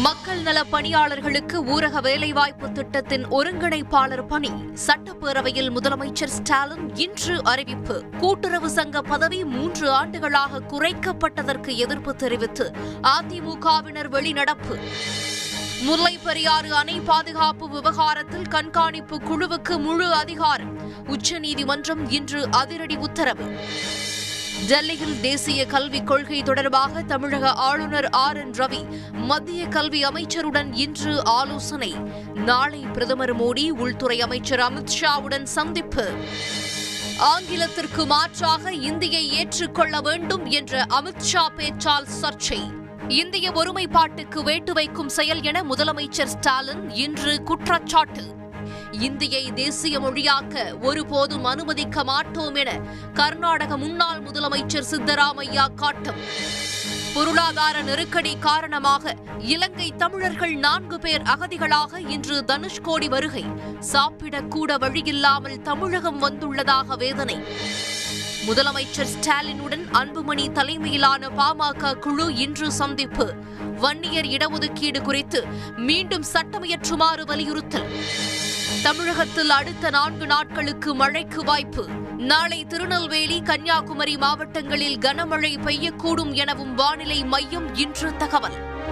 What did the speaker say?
மக்கள் நல பணியாளர்களுக்கு ஊரக வேலைவாய்ப்பு திட்டத்தின் ஒருங்கிணைப்பாளர் பணி. சட்டப்பேரவையில் முதலமைச்சர் ஸ்டாலின் இன்று அறிவிப்பு. கூட்டுறவு சங்க பதவி மூன்று ஆண்டுகளாக குறைக்கப்பட்டதற்கு எதிர்ப்பு தெரிவித்து அதிமுகவினர் வெளிநடப்பு. முல்லை பெரியாறு அணை பாதுகாப்பு விவகாரத்தில் கண்காணிப்பு குழுவுக்கு முழு அதிகாரம். உச்சநீதிமன்றம் இன்று அதிரடி உத்தரவு. டெல்லியில் தேசிய கல்விக் கொள்கை தொடர்பாக தமிழக ஆளுநர் ஆர் என் ரவி மத்திய கல்வி அமைச்சருடன் இன்று ஆலோசனை. நாளை பிரதமர் மோடி உள்துறை அமைச்சர் அமித்ஷாவுடன் சந்திப்பு. ஆங்கிலத்திற்கு மாற்றாக இந்தியை ஏற்றுக்கொள்ள வேண்டும் என்ற அமித்ஷா பேச்சால் சர்ச்சை. இந்திய ஒருமைப்பாட்டுக்கு வேட்டு வைக்கும் செயல் என முதலமைச்சர் ஸ்டாலின் இன்று குற்றச்சாட்டு. இந்தியை தேசிய மொழியாக்க ஒருபோதும் அனுமதிக்க மாட்டோம் என கர்நாடக முன்னாள் முதலமைச்சர் சித்தராமையா காட்டம். பொருளாதார நெருக்கடி காரணமாக இலங்கை தமிழர்கள் நான்கு பேர் அகதிகளாக இன்று தனுஷ்கோடி வருகை. சாப்பிடக்கூட வழியில்லாமல் தமிழகம் வந்துள்ளதாக வேதனை. முதலமைச்சர் ஸ்டாலினுடன் அன்புமணி தலைமையிலான பாமக குழு இன்று சந்திப்பு. வன்னியர் இடஒதுக்கீடு குறித்து மீண்டும் சட்டமியற்றுமாறு வலியுறுத்தல். தமிழகத்தில் அடுத்த நான்கு நாட்களுக்கு மழைக்கு வாய்ப்பு. நாளை திருநெல்வேலி கன்னியாகுமரி மாவட்டங்களில் கனமழை பெய்யக்கூடும் எனவும் வானிலை மையம் இன்று தகவல்.